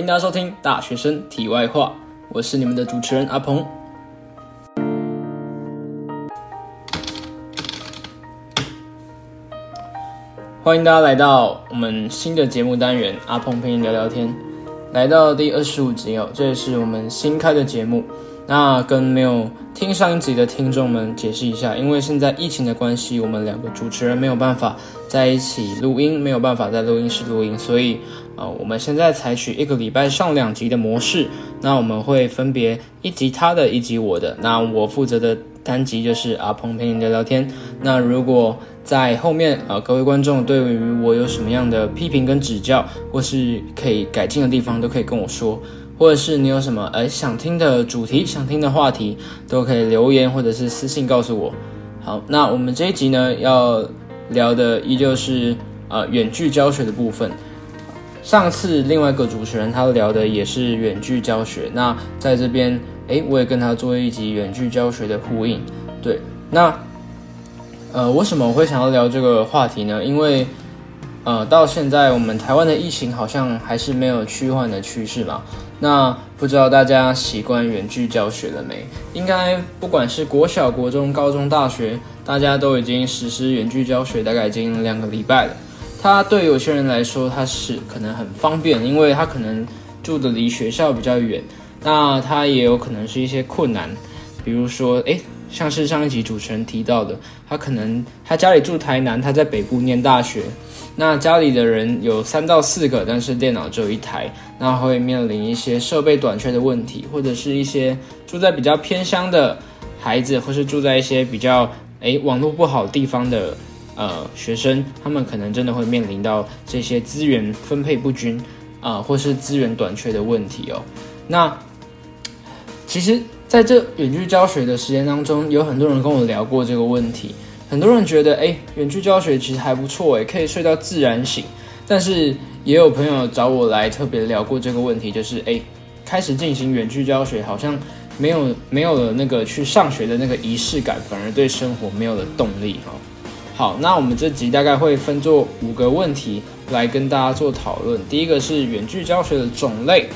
欢迎大家收听《大学生题外话》，我是你们的主持人阿鹏。欢迎大家来到我们新的节目单元《阿鹏陪你聊聊天》，来到第二十五集哦，这也是我们新开的节目。那跟没有听上一集的听众们解释一下，因为现在疫情的关系，我们两个主持人没有办法在一起录音，没有办法在录音室录音，所以呃，我们现在采取一个礼拜上两集的模式。那我们会分别一集他的，一集我的。那我负责的单集就是阿鹏陪你聊聊天。那如果在后面呃，各位观众对于我有什么样的批评跟指教，或是可以改进的地方，都可以跟我说。或者是你有什么呃想听的主题、想听的话题，都可以留言或者是私信告诉我。好，那我们这一集呢要聊的依旧是呃远距教学的部分。上次另外一个主持人他聊的也是远距教学，那在这边诶，我也跟他做一集远距教学的呼应。对，那呃为什么我会想要聊这个话题呢？因为呃到现在我们台湾的疫情好像还是没有趋缓的趋势嘛。那不知道大家习惯远距教学了没？应该不管是国小、国中、高中、大学，大家都已经实施远距教学，大概已经两个礼拜了。它对有些人来说，它是可能很方便，因为他可能住的离学校比较远。那他也有可能是一些困难，比如说，诶，像是上一集主持人提到的，他可能他家里住台南，他在北部念大学。那家里的人有三到四个，但是电脑只有一台，那会面临一些设备短缺的问题，或者是一些住在比较偏乡的孩子，或是住在一些比较诶网络不好地方的呃学生，他们可能真的会面临到这些资源分配不均啊，或是资源短缺的问题哦。那其实在这远距教学的时间当中，有很多人跟我聊过这个问题。很多人觉得，哎，远距教学其实还不错，哎，可以睡到自然醒。但是也有朋友找我来特别聊过这个问题，就是，哎，开始进行远距教学，好像没有没有了那个去上学的那个仪式感，反而对生活没有了动力，哈。好，那我们这集大概会分作五个问题来跟大家做讨论。第一个是远距教学的种类。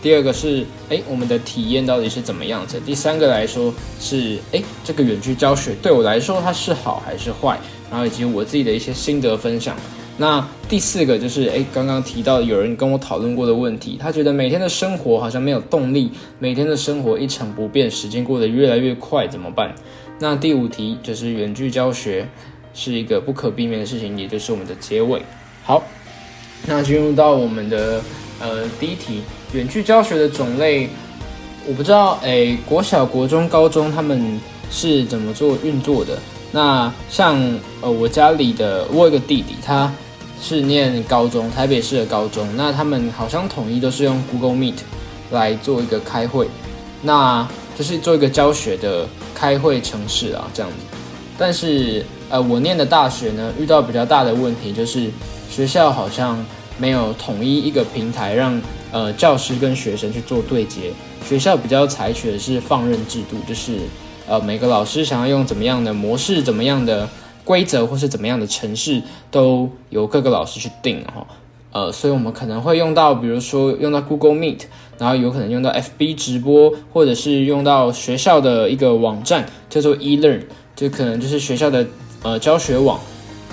第二个是，哎，我们的体验到底是怎么样子？第三个来说是，哎，这个远距教学对我来说它是好还是坏？然后以及我自己的一些心得分享。那第四个就是，哎，刚刚提到有人跟我讨论过的问题，他觉得每天的生活好像没有动力，每天的生活一成不变，时间过得越来越快，怎么办？那第五题就是远距教学是一个不可避免的事情，也就是我们的结尾。好，那进入到我们的呃第一题。远距教学的种类，我不知道，诶，国小、国中、高中他们是怎么做运作的？那像呃，我家里的我有一个弟弟，他是念高中，台北市的高中，那他们好像统一都是用 Google Meet 来做一个开会，那就是做一个教学的开会程式啊，这样子。但是呃，我念的大学呢，遇到比较大的问题，就是学校好像没有统一一个平台让。呃，教师跟学生去做对接，学校比较采取的是放任制度，就是呃每个老师想要用怎么样的模式、怎么样的规则或是怎么样的程式，都由各个老师去定哈。呃，所以我们可能会用到，比如说用到 Google Meet，然后有可能用到 FB 直播，或者是用到学校的一个网站叫做 eLearn，就可能就是学校的呃教学网，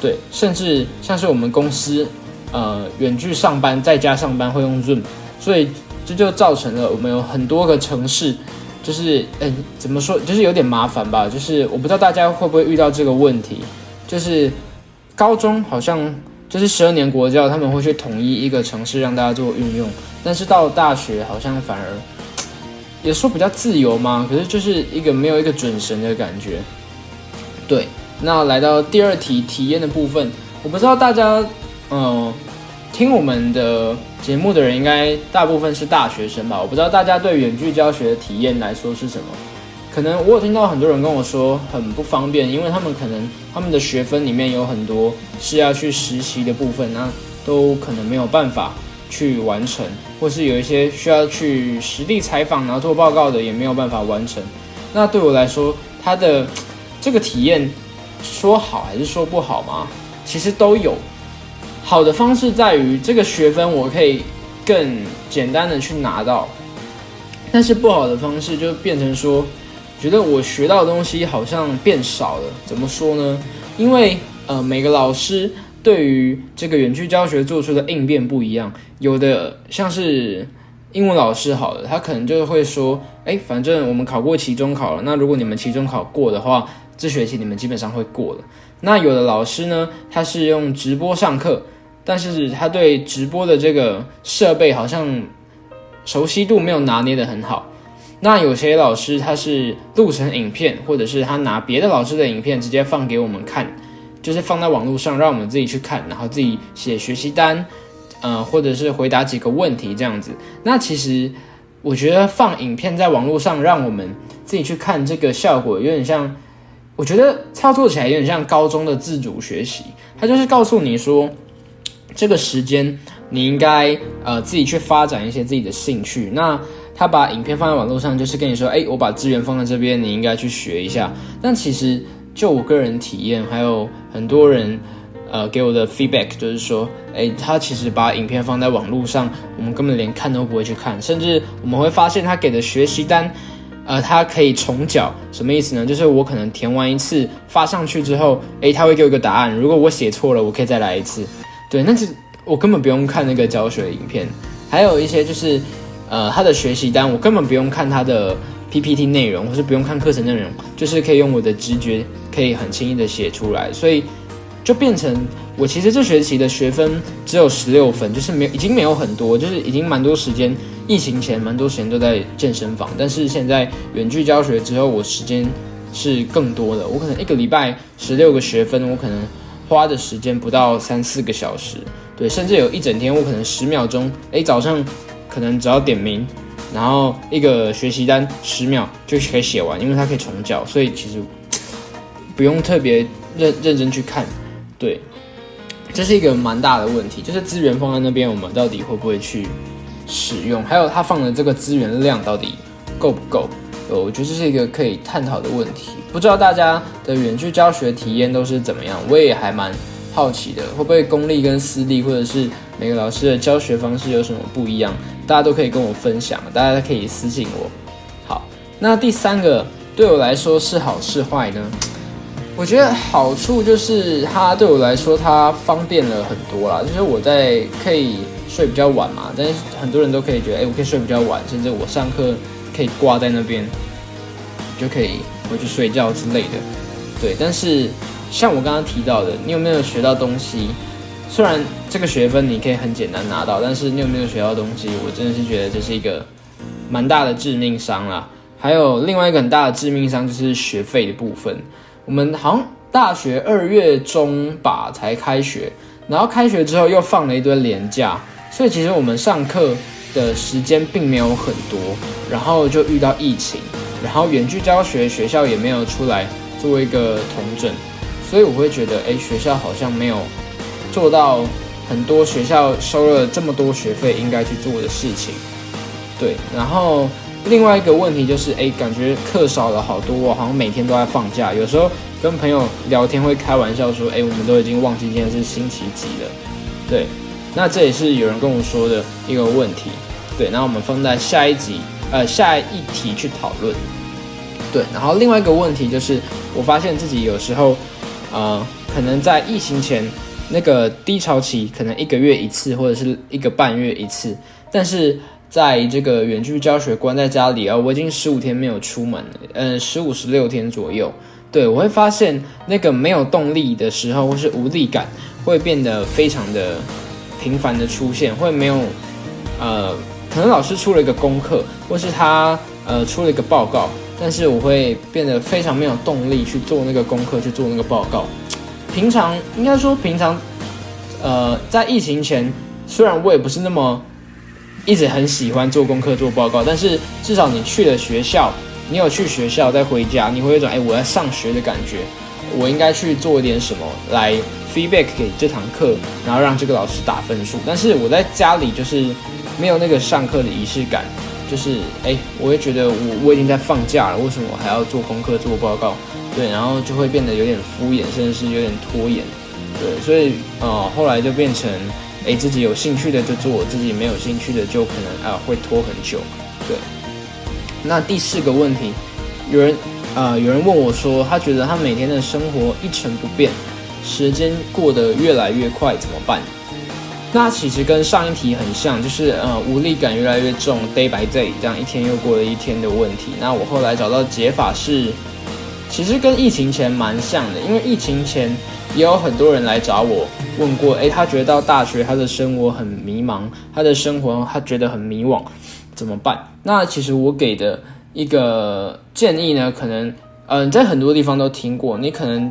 对，甚至像是我们公司。呃，远距上班在家上班会用 Zoom，所以这就造成了我们有很多个城市，就是嗯，怎么说，就是有点麻烦吧。就是我不知道大家会不会遇到这个问题，就是高中好像就是十二年国教，他们会去统一一个城市让大家做运用，但是到大学好像反而也说比较自由嘛，可是就是一个没有一个准绳的感觉。对，那来到第二题体验的部分，我不知道大家。嗯，听我们的节目的人应该大部分是大学生吧？我不知道大家对远距教学的体验来说是什么。可能我有听到很多人跟我说很不方便，因为他们可能他们的学分里面有很多是要去实习的部分，那都可能没有办法去完成，或是有一些需要去实地采访然后做报告的也没有办法完成。那对我来说，他的这个体验说好还是说不好吗？其实都有。好的方式在于这个学分我可以更简单的去拿到。但是不好的方式就变成说，觉得我学到的东西好像变少了。怎么说呢？因为呃，每个老师对于这个远距教学做出的应变不一样。有的像是英文老师好了，他可能就会说，哎，反正我们考过期中考了，那如果你们期中考过的话，这学期你们基本上会过了。那有的老师呢，他是用直播上课，但是他对直播的这个设备好像。熟悉度没有拿捏的很好，那有些老师他是录成影片，或者是他拿别的老师的影片直接放给我们看，就是放在网络上让我们自己去看，然后自己写学习单，呃，或者是回答几个问题这样子。那其实我觉得放影片在网络上让我们自己去看，这个效果有点像，我觉得操作起来有点像高中的自主学习，他就是告诉你说这个时间。你应该呃自己去发展一些自己的兴趣。那他把影片放在网络上，就是跟你说，哎，我把资源放在这边，你应该去学一下。但其实就我个人体验，还有很多人呃给我的 feedback，就是说，哎，他其实把影片放在网络上，我们根本连看都不会去看，甚至我们会发现他给的学习单，呃，他可以重缴，什么意思呢？就是我可能填完一次发上去之后，哎，他会给我一个答案，如果我写错了，我可以再来一次。对，那是。我根本不用看那个教学影片，还有一些就是，呃，他的学习单，我根本不用看他的 PPT 内容，或是不用看课程内容，就是可以用我的直觉，可以很轻易的写出来，所以就变成我其实这学期的学分只有十六分，就是没已经没有很多，就是已经蛮多时间，疫情前蛮多时间都在健身房，但是现在远距教学之后，我时间是更多的，我可能一个礼拜十六个学分，我可能花的时间不到三四个小时。对，甚至有一整天，我可能十秒钟，哎，早上可能只要点名，然后一个学习单十秒就可以写完，因为它可以重教，所以其实不用特别认认真去看。对，这是一个蛮大的问题，就是资源放在那边，我们到底会不会去使用？还有他放的这个资源量到底够不够？呃，我觉得这是一个可以探讨的问题。不知道大家的远距教学体验都是怎么样？我也还蛮。好奇的会不会公立跟私立，或者是每个老师的教学方式有什么不一样？大家都可以跟我分享，大家可以私信我。好，那第三个对我来说是好是坏呢？我觉得好处就是它对我来说它方便了很多啦，就是我在可以睡比较晚嘛，但是很多人都可以觉得，哎，我可以睡比较晚，甚至我上课可以挂在那边，就可以回去睡觉之类的。对，但是。像我刚刚提到的，你有没有学到东西？虽然这个学分你可以很简单拿到，但是你有没有学到东西？我真的是觉得这是一个蛮大的致命伤啦。还有另外一个很大的致命伤就是学费的部分。我们好像大学二月中吧才开学，然后开学之后又放了一堆年假，所以其实我们上课的时间并没有很多，然后就遇到疫情，然后远距教学学校也没有出来做一个统整。所以我会觉得，哎，学校好像没有做到很多学校收了这么多学费应该去做的事情。对，然后另外一个问题就是，哎，感觉课少了好多，好像每天都在放假。有时候跟朋友聊天会开玩笑说，哎，我们都已经忘记今天是星期几了。对，那这也是有人跟我说的一个问题。对，那我们放在下一集，呃，下一题去讨论。对，然后另外一个问题就是，我发现自己有时候。呃，可能在疫情前那个低潮期，可能一个月一次或者是一个半月一次，但是在这个远距教学关在家里啊，我已经十五天没有出门了，嗯，十五十六天左右，对我会发现那个没有动力的时候或是无力感会变得非常的频繁的出现，会没有呃，可能老师出了一个功课，或是他呃出了一个报告。但是我会变得非常没有动力去做那个功课，去做那个报告。平常应该说平常，呃，在疫情前，虽然我也不是那么一直很喜欢做功课、做报告，但是至少你去了学校，你有去学校再回家，你会有一种哎我在上学的感觉。我应该去做一点什么来 feedback 给这堂课，然后让这个老师打分数。但是我在家里就是没有那个上课的仪式感。就是哎，我会觉得我我已经在放假了，为什么我还要做功课做报告？对，然后就会变得有点敷衍，甚至是有点拖延。对，所以呃后来就变成诶自己有兴趣的就做，自己没有兴趣的就可能啊会拖很久。对，那第四个问题，有人啊有人问我说，他觉得他每天的生活一成不变，时间过得越来越快，怎么办？那其实跟上一题很像，就是呃无力感越来越重，day by day 这样一天又过了一天的问题。那我后来找到解法是，其实跟疫情前蛮像的，因为疫情前也有很多人来找我问过，诶，他觉得到大学他的生活很迷茫，他的生活他觉得很迷惘，怎么办？那其实我给的一个建议呢，可能嗯在很多地方都听过，你可能。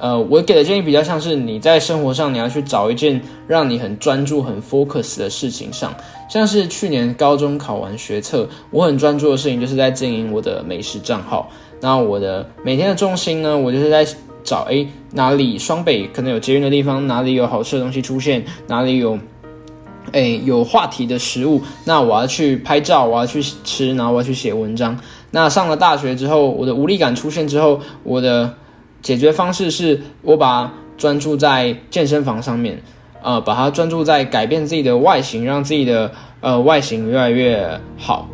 呃，我给的建议比较像是你在生活上你要去找一件让你很专注、很 focus 的事情上，像是去年高中考完学测，我很专注的事情就是在经营我的美食账号。那我的每天的重心呢，我就是在找诶哪里双北可能有捷运的地方，哪里有好吃的东西出现，哪里有诶有话题的食物，那我要去拍照，我要去吃，然后我要去写文章。那上了大学之后，我的无力感出现之后，我的解决方式是我把专注在健身房上面，呃，把它专注在改变自己的外形，让自己的呃外形越来越好。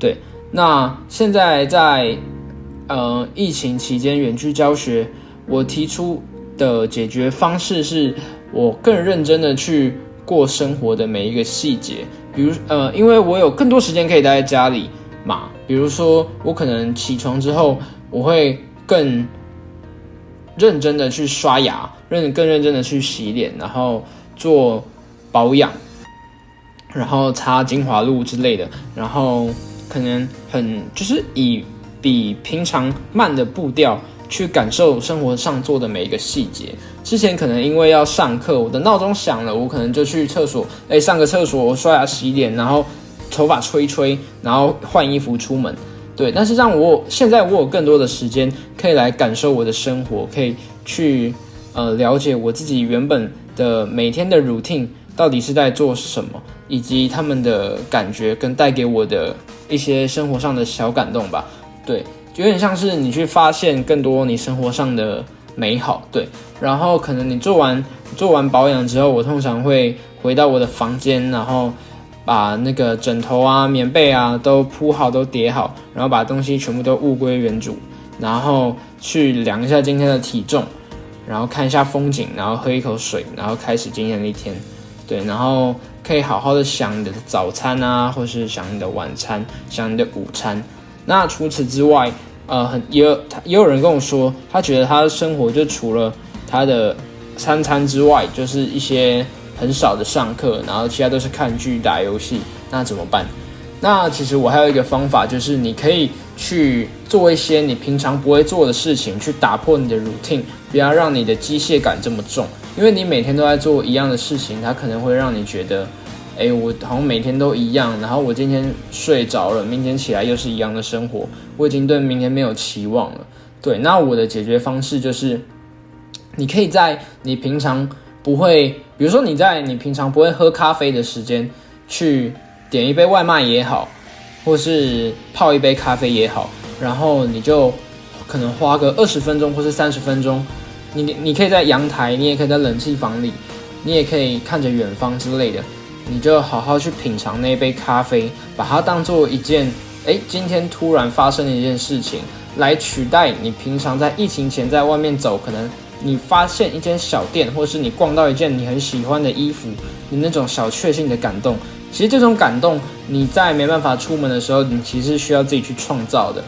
对，那现在在呃疫情期间远距教学，我提出的解决方式是我更认真的去过生活的每一个细节，比如呃，因为我有更多时间可以待在家里嘛，比如说我可能起床之后，我会更。认真的去刷牙，认更认真的去洗脸，然后做保养，然后擦精华露之类的，然后可能很就是以比平常慢的步调去感受生活上做的每一个细节。之前可能因为要上课，我的闹钟响了，我可能就去厕所，哎，上个厕所，我刷牙洗脸，然后头发吹吹，然后换衣服出门。对，但是让我现在我有更多的时间可以来感受我的生活，可以去呃了解我自己原本的每天的 routine 到底是在做什么，以及他们的感觉跟带给我的一些生活上的小感动吧。对，有点像是你去发现更多你生活上的美好。对，然后可能你做完做完保养之后，我通常会回到我的房间，然后。把那个枕头啊、棉被啊都铺好、都叠好，然后把东西全部都物归原主，然后去量一下今天的体重，然后看一下风景，然后喝一口水，然后开始今天的一天。对，然后可以好好的想你的早餐啊，或是想你的晚餐、想你的午餐。那除此之外，呃，很也有也有人跟我说，他觉得他的生活就除了他的三餐之外，就是一些。很少的上课，然后其他都是看剧、打游戏，那怎么办？那其实我还有一个方法，就是你可以去做一些你平常不会做的事情，去打破你的 routine，不要让你的机械感这么重。因为你每天都在做一样的事情，它可能会让你觉得，哎，我好像每天都一样，然后我今天睡着了，明天起来又是一样的生活，我已经对明天没有期望了。对，那我的解决方式就是，你可以在你平常。不会，比如说你在你平常不会喝咖啡的时间，去点一杯外卖也好，或是泡一杯咖啡也好，然后你就可能花个二十分钟或是三十分钟，你你可以在阳台，你也可以在冷气房里，你也可以看着远方之类的，你就好好去品尝那一杯咖啡，把它当做一件，哎，今天突然发生的一件事情，来取代你平常在疫情前在外面走可能。你发现一间小店，或是你逛到一件你很喜欢的衣服，你那种小确幸的感动，其实这种感动你在没办法出门的时候，你其实需要自己去创造的。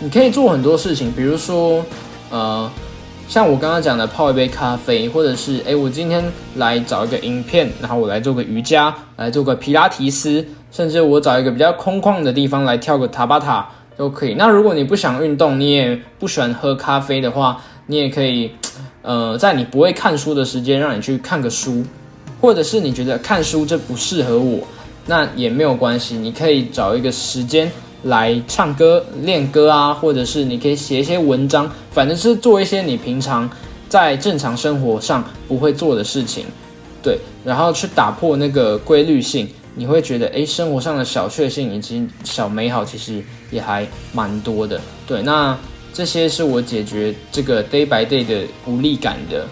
你可以做很多事情，比如说，呃，像我刚刚讲的泡一杯咖啡，或者是诶，我今天来找一个影片，然后我来做个瑜伽，来做个皮拉提斯，甚至我找一个比较空旷的地方来跳个塔巴塔都可以。那如果你不想运动，你也不喜欢喝咖啡的话，你也可以，呃，在你不会看书的时间，让你去看个书，或者是你觉得看书这不适合我，那也没有关系，你可以找一个时间来唱歌、练歌啊，或者是你可以写一些文章，反正是做一些你平常在正常生活上不会做的事情，对，然后去打破那个规律性，你会觉得，诶，生活上的小确幸以及小美好其实也还蛮多的，对，那。这些是我解决这个 day by day 的无力感的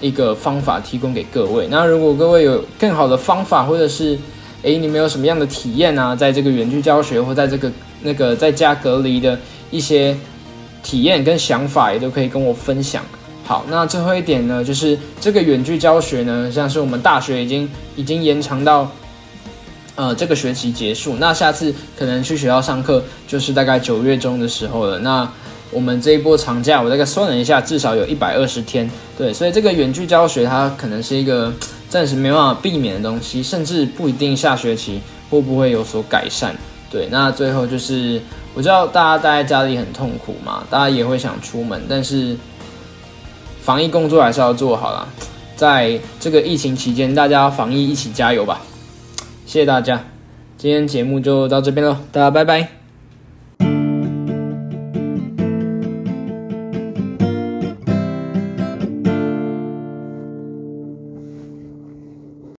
一个方法提供给各位。那如果各位有更好的方法，或者是诶你们有什么样的体验啊，在这个远距教学或在这个那个在家隔离的一些体验跟想法，也都可以跟我分享。好，那最后一点呢，就是这个远距教学呢，像是我们大学已经已经延长到。呃，这个学期结束，那下次可能去学校上课就是大概九月中的时候了。那我们这一波长假，我大概算了一下，至少有一百二十天。对，所以这个远距教学它可能是一个 暂时没办法避免的东西，甚至不一定下学期会不会有所改善。对，那最后就是我知道大家待在家里很痛苦嘛，大家也会想出门，但是防疫工作还是要做好了。在这个疫情期间，大家防疫一起加油吧。谢谢大家，今天节目就到这边喽，大家拜拜。